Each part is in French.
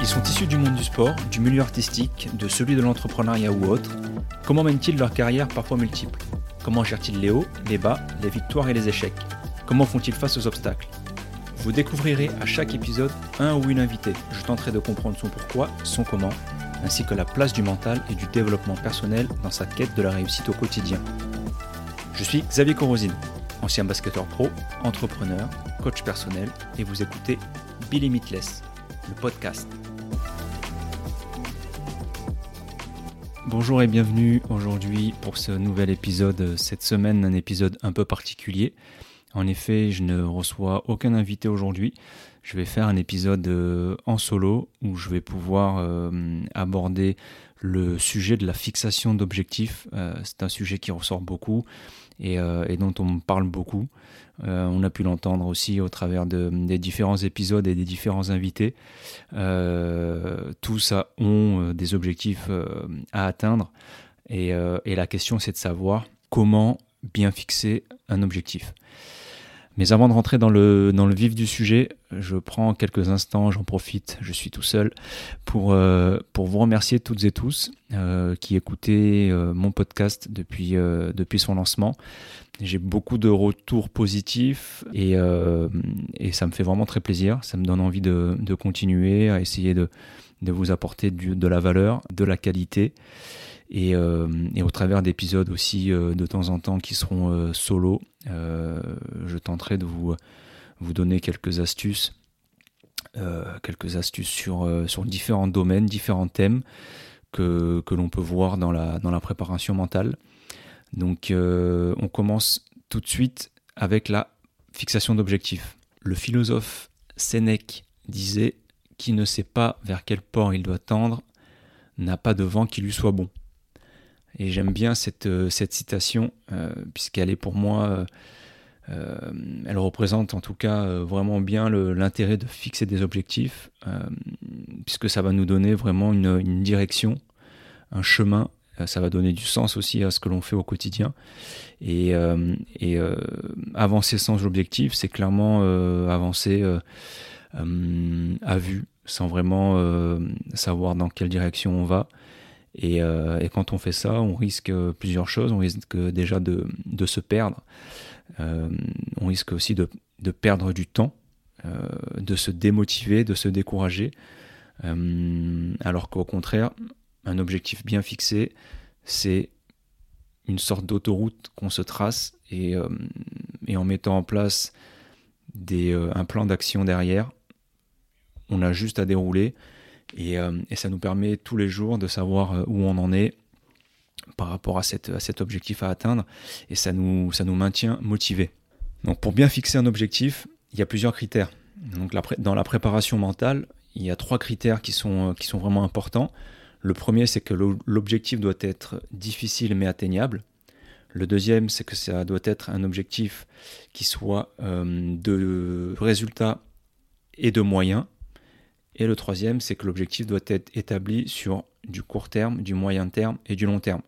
Ils sont issus du monde du sport, du milieu artistique, de celui de l'entrepreneuriat ou autre. Comment mènent-ils leur carrière parfois multiple? Comment gèrent-ils les hauts, les bas, les victoires et les échecs? Comment font-ils face aux obstacles? Vous découvrirez à chaque épisode un ou une invitée. Je tenterai de comprendre son pourquoi, son comment, ainsi que la place du mental et du développement personnel dans sa quête de la réussite au quotidien. Je suis Xavier Corosine, ancien basketteur pro, entrepreneur, coach personnel, et vous écoutez Be Limitless, le podcast. Bonjour et bienvenue aujourd'hui pour ce nouvel épisode. Cette semaine, un épisode un peu particulier. En effet, je ne reçois aucun invité aujourd'hui. Je vais faire un épisode euh, en solo où je vais pouvoir euh, aborder le sujet de la fixation d'objectifs. Euh, c'est un sujet qui ressort beaucoup et, dont on parle beaucoup. on a pu l'entendre aussi au travers des différents épisodes et des différents invités. tous ont des objectifs à atteindre et la question c'est de savoir comment bien fixer un objectif. Mais avant de rentrer dans le, dans le vif du sujet, je prends quelques instants, j'en profite, je suis tout seul, pour, euh, pour vous remercier toutes et tous euh, qui écoutez euh, mon podcast depuis, depuis son lancement. J'ai beaucoup de retours positifs et, et, ça me fait vraiment très plaisir. Ça me donne envie de, de continuer à essayer de, de vous apporter du, de la valeur, de la qualité. Et, et, au travers d'épisodes aussi de temps en temps qui seront solo, euh, je tenterai de vous, vous donner quelques astuces, euh, quelques astuces sur, euh, sur différents domaines, différents thèmes que, que l'on peut voir dans la, dans la préparation mentale. Donc on commence tout de suite avec la fixation d'objectifs. Le philosophe Sénèque disait Qui ne sait pas vers quel port il doit tendre n'a pas de vent qui lui soit bon. Et j'aime bien cette, euh, cette citation, euh, puisqu'elle est pour moi, euh, elle représente en tout cas vraiment bien l'intérêt de fixer des objectifs, puisque ça va nous donner vraiment une, direction, un chemin, ça va donner du sens aussi à ce que l'on fait au quotidien. Et avancer sans objectif, c'est clairement avancer à vue, sans vraiment savoir dans quelle direction on va. Euh, et, quand on fait ça, on risque plusieurs choses. On risque déjà de, se perdre. Euh, on risque aussi de, perdre du temps, euh, de se démotiver, de se décourager. alors qu'au contraire, un objectif bien fixé, c'est une sorte d'autoroute qu'on se trace et, en mettant en place un plan d'action derrière, on a juste à dérouler euh, et, ça nous permet tous les jours de savoir euh, où on en est par rapport à, cet objectif à atteindre. Et ça nous, maintient motivés. Donc pour bien fixer un objectif, il y a plusieurs critères. Donc dans la préparation mentale, il y a trois critères qui sont, euh, qui sont vraiment importants. Le premier, c'est que l'objectif doit être difficile mais atteignable. Le deuxième, c'est que ça doit être un objectif qui soit de résultats et de moyens. Et le troisième, c'est que l'objectif doit être établi sur du court terme, du moyen terme et du long terme.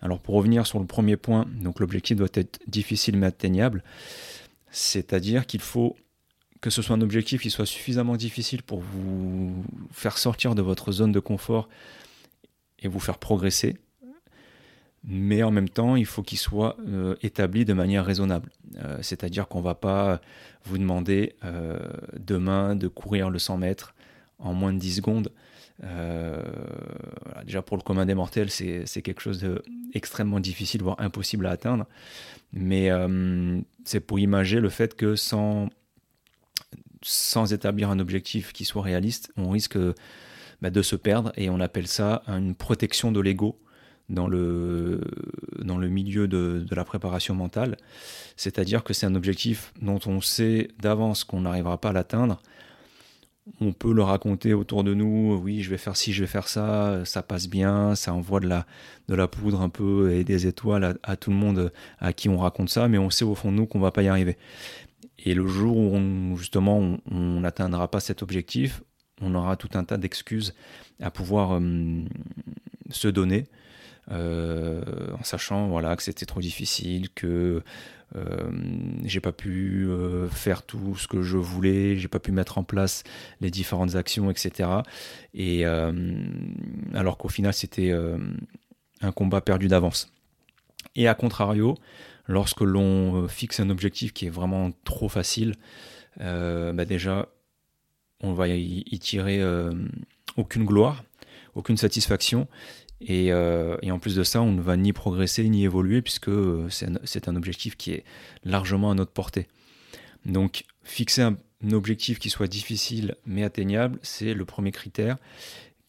Alors pour revenir sur le premier point, donc l'objectif doit être difficile mais atteignable, c'est-à-dire qu'il faut que ce soit un objectif qui soit suffisamment difficile pour vous faire sortir de votre zone de confort et vous faire progresser, mais en même temps, il faut qu'il soit euh, établi de manière raisonnable. Euh, c'est-à-dire qu'on ne va pas vous demander euh, demain de courir le 100 mètres en moins de 10 secondes. Euh, déjà pour le commun des mortels, c'est quelque chose d'extrêmement difficile, voire impossible à atteindre. Mais euh, c'est pour imager le fait que sans, sans établir un objectif qui soit réaliste, on risque bah, de se perdre et on appelle ça une protection de l'ego dans le, dans le milieu de, de la préparation mentale. C'est-à-dire que c'est un objectif dont on sait d'avance qu'on n'arrivera pas à l'atteindre, on peut le raconter autour de nous, oui, je vais faire ci, je vais faire ça, ça passe bien, ça envoie de la, de la poudre un peu et des étoiles à, tout le monde à qui on raconte ça, mais on sait au fond de nous qu'on va pas y arriver. Et le jour où justement on n'atteindra pas cet objectif, on aura tout un tas d'excuses à pouvoir euh, se donner, euh, en sachant voilà que c'était trop difficile, que euh, j'ai pas pu euh, faire tout ce que je voulais, j'ai pas pu mettre en place les différentes actions, etc. Et euh, alors qu'au final, c'était un combat perdu d'avance. Et à contrario, lorsque l'on fixe un objectif qui est vraiment trop facile, bah déjà, on va y, tirer aucune gloire, aucune satisfaction, euh, et, en plus de ça, on ne va ni progresser ni évoluer puisque euh, c'est un, objectif qui est largement à notre portée. Donc fixer un, objectif qui soit difficile mais atteignable, c'est le premier critère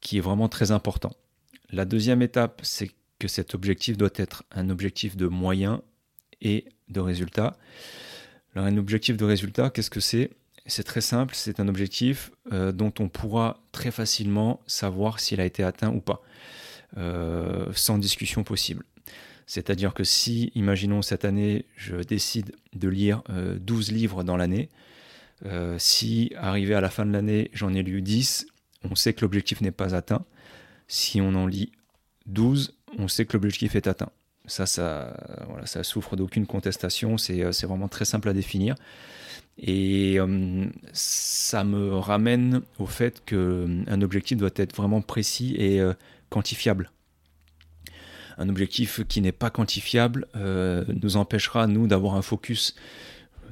qui est vraiment très important. La deuxième étape, c'est que cet objectif doit être un objectif de moyens et de résultats. Alors un objectif de résultat, qu'est-ce que c'est? C'est très simple, c'est un objectif euh, dont on pourra très facilement savoir s'il a été atteint ou pas. Euh, sans discussion possible. C'est-à-dire que si, imaginons cette année, je décide de lire 12 euh, livres dans l'année, euh, si arrivé à la fin de l'année, j'en ai lu 10, on sait que l'objectif n'est pas atteint. Si on en lit 12, on sait que l'objectif est atteint. Ça, ça, voilà, ça souffre d'aucune contestation, c'est vraiment très simple à définir. Et ça me ramène au fait qu'un objectif doit être vraiment précis et quantifiable. Un objectif qui n'est pas quantifiable euh, nous empêchera, nous, d'avoir un focus,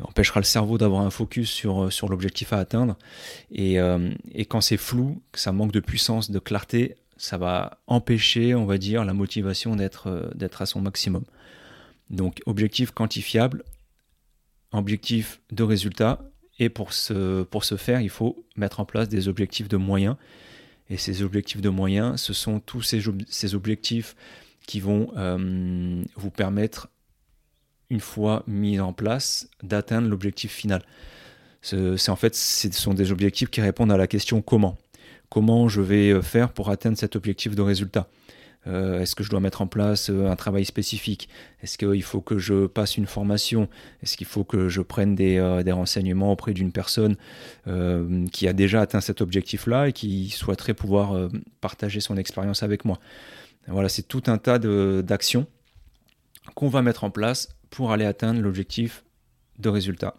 empêchera le cerveau d'avoir un focus sur, euh, l'objectif à atteindre. Et, euh, et quand c'est flou, que ça manque de puissance, de clarté, ça va empêcher, on va dire, la motivation d'être, à son maximum. Donc, objectif quantifiable, objectif de résultat, et pour ce faire, il faut mettre en place des objectifs de moyens et ces objectifs de moyens, ce sont tous ces, objectifs qui vont euh, vous permettre, une fois mis en place, d'atteindre l'objectif final. C'est en fait, ce sont des objectifs qui répondent à la question comment. Comment je vais euh, faire pour atteindre cet objectif de résultat? Euh, Est-ce que je dois mettre en place un travail spécifique? Est-ce qu'il faut que je passe une formation? Est-ce qu'il faut que je prenne des, des renseignements auprès d'une personne qui a déjà atteint cet objectif-là et qui souhaiterait pouvoir partager son expérience avec moi? Voilà, c'est tout un tas d'actions qu'on va mettre en place pour aller atteindre l'objectif de résultat.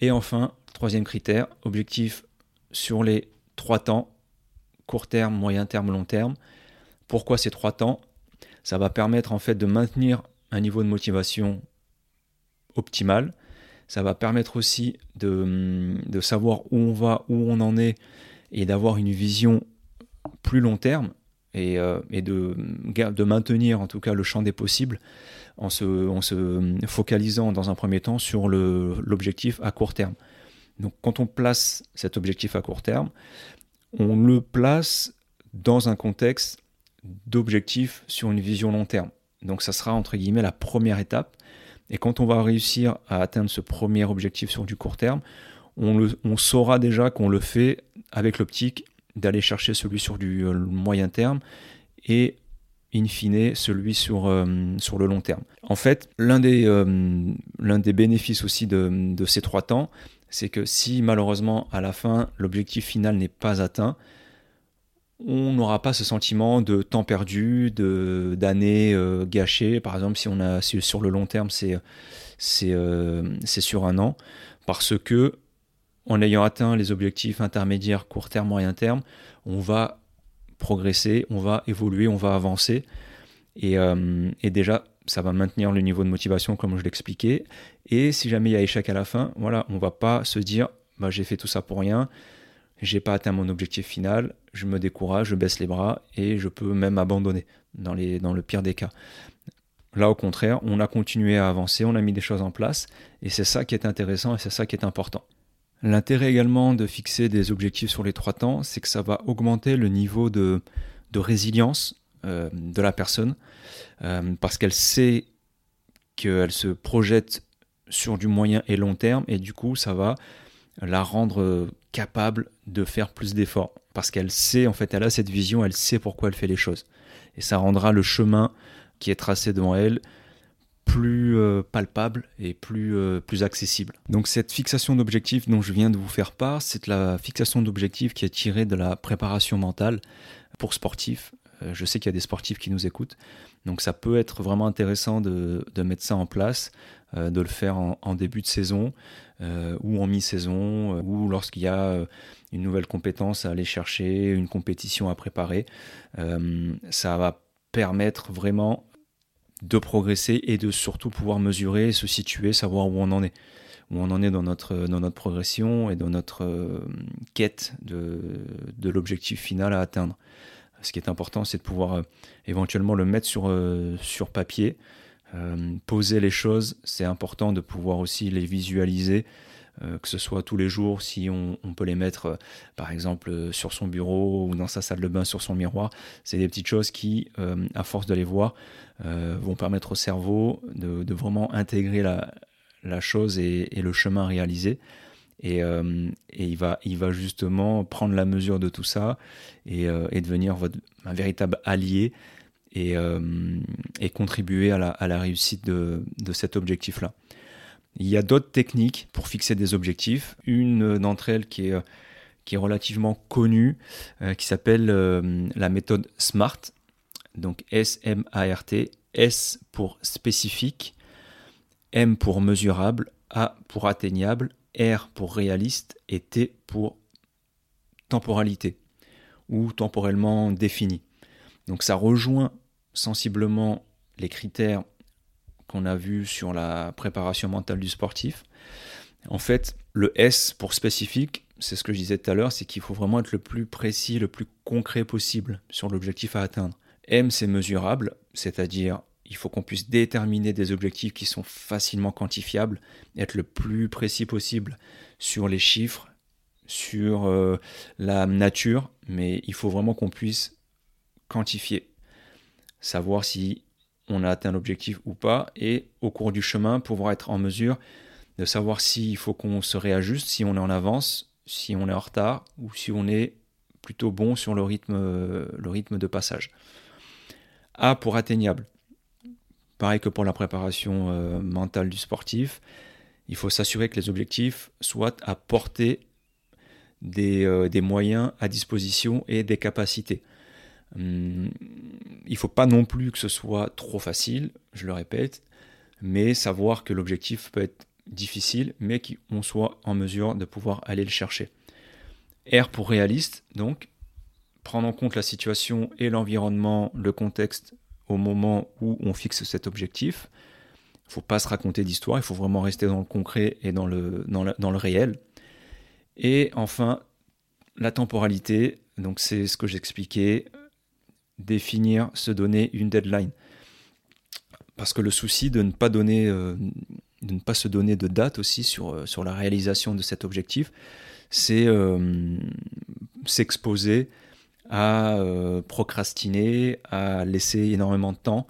Et enfin, troisième critère, objectif sur les trois temps, court terme, moyen terme, long terme. Pourquoi ces trois temps Ça va permettre en fait de maintenir un niveau de motivation optimal. Ça va permettre aussi de, de savoir où on va, où on en est et d'avoir une vision plus long terme euh, et, de, maintenir en tout cas le champ des possibles en se, en se focalisant dans un premier temps sur l'objectif à court terme. Donc quand on place cet objectif à court terme, on le place dans un contexte d'objectif sur une vision long terme. Donc ça sera entre guillemets la première étape. Et quand on va réussir à atteindre ce premier objectif sur du court terme, on, le, on saura déjà qu'on le fait avec l'optique d'aller chercher celui sur du euh, moyen terme et in fine celui sur, euh, sur le long terme. En fait, l'un des, euh, des bénéfices aussi de, de ces trois temps, c'est que si malheureusement à la fin l'objectif final n'est pas atteint, on n'aura pas ce sentiment de temps perdu, de d'années gâchées. Par exemple, si on a sur le long terme, c'est c'est sur un an, parce que en ayant atteint les objectifs intermédiaires, court terme, moyen terme, on va progresser, on va évoluer, on va avancer. Et, euh, déjà, ça va maintenir le niveau de motivation comme je l'expliquais. Et si jamais il y a échec à la fin, voilà, on va pas se dire bah, j'ai fait tout ça pour rien, j'ai pas atteint mon objectif final, je me décourage, je baisse les bras et je peux même abandonner dans, le pire des cas. Là, au contraire, on a continué à avancer, on a mis des choses en place et c'est ça qui est intéressant et c'est ça qui est important. L'intérêt également de fixer des objectifs sur les trois temps, c'est que ça va augmenter le niveau de, résilience euh, de la personne, euh, parce qu'elle sait qu'elle se projette sur du moyen et long terme, et du coup, ça va la rendre capable de faire plus d'efforts, parce qu'elle sait, en fait, elle a cette vision, elle sait pourquoi elle fait les choses. Et ça rendra le chemin qui est tracé devant elle plus euh, palpable et plus, euh, plus accessible. Donc cette fixation d'objectifs dont je viens de vous faire part, c'est la fixation d'objectifs qui est tirée de la préparation mentale pour sportifs. Je sais qu'il y a des sportifs qui nous écoutent. Donc ça peut être vraiment intéressant de, mettre ça en place, de le faire en, début de saison ou en mi-saison ou lorsqu'il y a une nouvelle compétence à aller chercher, une compétition à préparer. ça va permettre vraiment de progresser et de surtout pouvoir mesurer, se situer, savoir où on en est où on en est dans notre, dans notre progression et dans notre euh, quête de l'objectif final à atteindre. Ce qui est important, c'est de pouvoir euh, éventuellement le mettre sur, euh, papier, poser les choses. C'est important de pouvoir aussi les visualiser, que ce soit tous les jours, si on, peut les mettre par exemple sur son bureau ou dans sa salle de bain sur son miroir. C'est des petites choses qui, à force de les voir, vont permettre au cerveau de, vraiment intégrer la chose et, le chemin réalisé. Euh, et, il, va, il va justement prendre la mesure de tout ça et, euh, devenir un véritable allié et, euh, contribuer à la, réussite de, cet objectif-là. Il y a d'autres techniques pour fixer des objectifs. Une d'entre elles qui est, qui est relativement connue, qui s'appelle la méthode SMART. Donc S-M-A-R-T. S pour spécifique, M pour mesurable, A pour atteignable, R pour réaliste et T pour temporalité ou temporellement défini. Donc ça rejoint sensiblement les critères qu'on a vus sur la préparation mentale du sportif. En fait, le S pour spécifique, c'est ce que je disais tout à l'heure, c'est qu'il faut vraiment être le plus précis, le plus concret possible sur l'objectif à atteindre. M, c'est mesurable, c'est-à-dire il faut qu'on puisse déterminer des objectifs qui sont facilement quantifiables, être le plus précis possible sur les chiffres, sur euh, la nature, mais il faut vraiment qu'on puisse quantifier, savoir si on a atteint l'objectif ou pas, et au cours du chemin, pouvoir être en mesure de savoir s'il faut qu'on se réajuste, si on est en avance, si on est en retard, ou si on est plutôt bon sur le rythme, le rythme de passage. A pour atteignable. Pareil que pour la préparation euh, mentale du sportif, il faut s'assurer que les objectifs soient à portée des, euh, moyens à disposition et des capacités. Hum, il ne faut pas non plus que ce soit trop facile, je le répète, mais savoir que l'objectif peut être difficile, mais qu'on soit en mesure de pouvoir aller le chercher. R pour réaliste, donc, prendre en compte la situation et l'environnement, le contexte au moment où on fixe cet objectif. Il ne faut pas se raconter d'histoire, il faut vraiment rester dans le concret et dans le, dans, le réel. Et enfin, la temporalité, donc c'est ce que j'expliquais, définir, se donner une deadline. Parce que le souci de ne pas donner, euh, de ne pas se donner de date aussi sur, euh, sur la réalisation de cet objectif, c'est euh, s'exposer à euh, procrastiner, à laisser énormément de temps.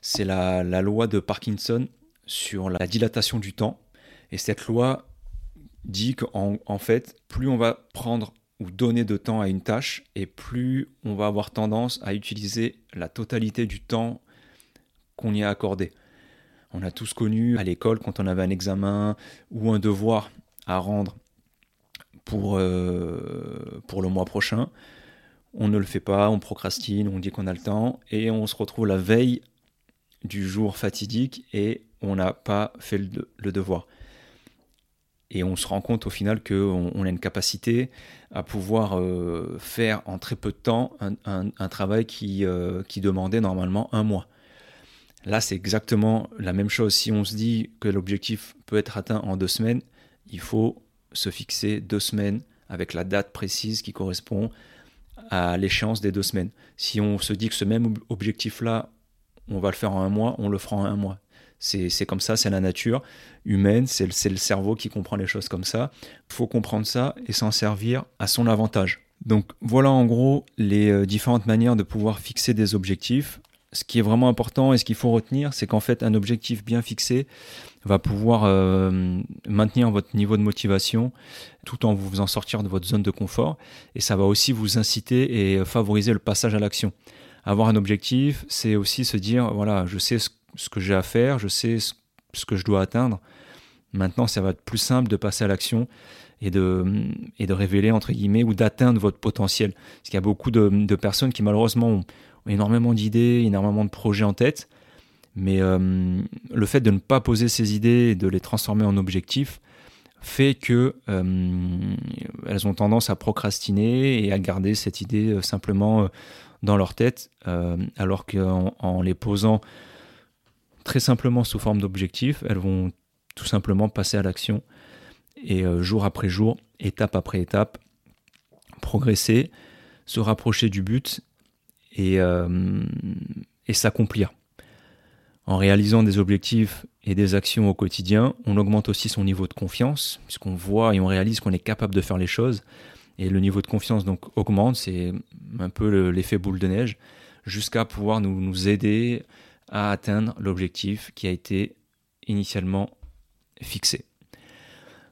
C'est la, loi de Parkinson sur la dilatation du temps. Et cette loi dit qu'en en fait, plus on va prendre ou donner de temps à une tâche, et plus on va avoir tendance à utiliser la totalité du temps qu'on y a accordé. On a tous connu à l'école quand on avait un examen ou un devoir à rendre pour, euh, pour le mois prochain on ne le fait pas, on procrastine, on dit qu'on a le temps, et on se retrouve la veille du jour fatidique et on n'a pas fait le, devoir. Et on se rend compte au final qu'on on a une capacité à pouvoir euh, faire en très peu de temps un, travail euh, qui demandait normalement un mois. Là, c'est exactement la même chose. Si on se dit que l'objectif peut être atteint en deux semaines, il faut se fixer deux semaines avec la date précise qui correspond à l'échéance des deux semaines. Si on se dit que ce même objectif-là, on va le faire en un mois, on le fera en un mois. C'est comme ça, c'est la nature humaine, c'est le, le cerveau qui comprend les choses comme ça. Il faut comprendre ça et s'en servir à son avantage. Donc voilà en gros les euh, différentes manières de pouvoir fixer des objectifs ce qui est vraiment important et ce qu'il faut retenir, c'est qu'en fait, un objectif bien fixé va pouvoir euh, maintenir votre niveau de motivation tout en vous faisant sortir de votre zone de confort. Et ça va aussi vous inciter et favoriser le passage à l'action. Avoir un objectif, c'est aussi se dire, voilà, je sais ce que j'ai à faire, je sais ce que je dois atteindre. Maintenant, ça va être plus simple de passer à l'action et de, révéler, entre guillemets, ou d'atteindre votre potentiel. Parce qu'il y a beaucoup de personnes qui, malheureusement, ont, énormément d'idées, énormément de projets en tête, mais euh, le fait de ne pas poser ces idées et de les transformer en objectifs fait que euh, elles ont tendance à procrastiner et à garder cette idée euh, simplement dans leur tête, alors qu'en en les posant très simplement sous forme d'objectifs, elles vont tout simplement passer à l'action et jour après jour, étape après étape, progresser, se rapprocher du but et, et s'accomplir. En réalisant des objectifs et des actions au quotidien, on augmente aussi son niveau de confiance, puisqu'on voit et on réalise qu'on est capable de faire les choses. Et le niveau de confiance donc augmente, c'est un peu l'effet boule de neige, jusqu'à pouvoir nous, nous aider à atteindre l'objectif qui a été initialement fixé.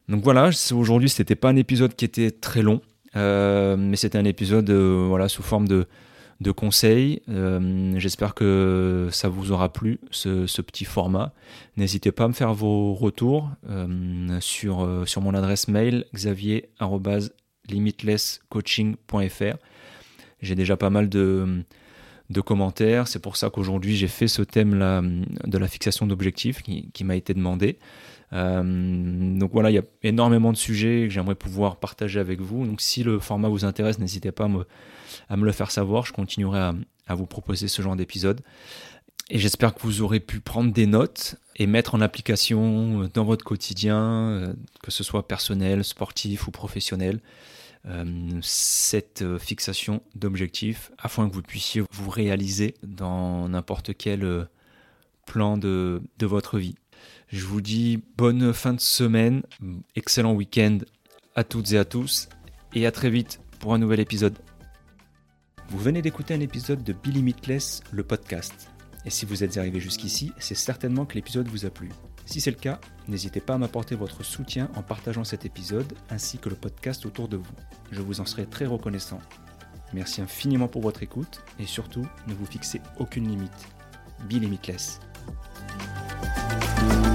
Donc voilà, aujourd'hui c'était pas un épisode qui était très long, euh, mais c'était un épisode euh, voilà, sous forme de, de conseils. Euh, j'espère que ça vous aura plu, ce, petit format. N'hésitez pas à me faire vos retours euh, sur, euh, sur mon adresse mail xavier.limitlesscoaching.fr. J'ai déjà pas mal de, commentaires. C'est pour ça qu'aujourd'hui j'ai fait ce thème-là de la fixation d'objectifs qui m'a été demandé. Donc voilà, il y a énormément de sujets que j'aimerais pouvoir partager avec vous. Donc si le format vous intéresse, n'hésitez pas à me, le faire savoir. Je continuerai à, vous proposer ce genre d'épisode. Et j'espère que vous aurez pu prendre des notes et mettre en application dans votre quotidien, euh, que ce soit personnel, sportif ou professionnel, euh, cette euh, fixation d'objectifs afin que vous puissiez vous réaliser dans n'importe quel plan de votre vie. Je vous dis bonne fin de semaine, excellent week-end à toutes et à tous et à très vite pour un nouvel épisode. Vous venez d'écouter un épisode de Be Limitless, le podcast. Et si vous êtes arrivé jusqu'ici, c'est certainement que l'épisode vous a plu. Si c'est le cas, n'hésitez pas à m'apporter votre soutien en partageant cet épisode ainsi que le podcast autour de vous. Je vous en serai très reconnaissant. Merci infiniment pour votre écoute et surtout, ne vous fixez aucune limite. Be Limitless. Bye.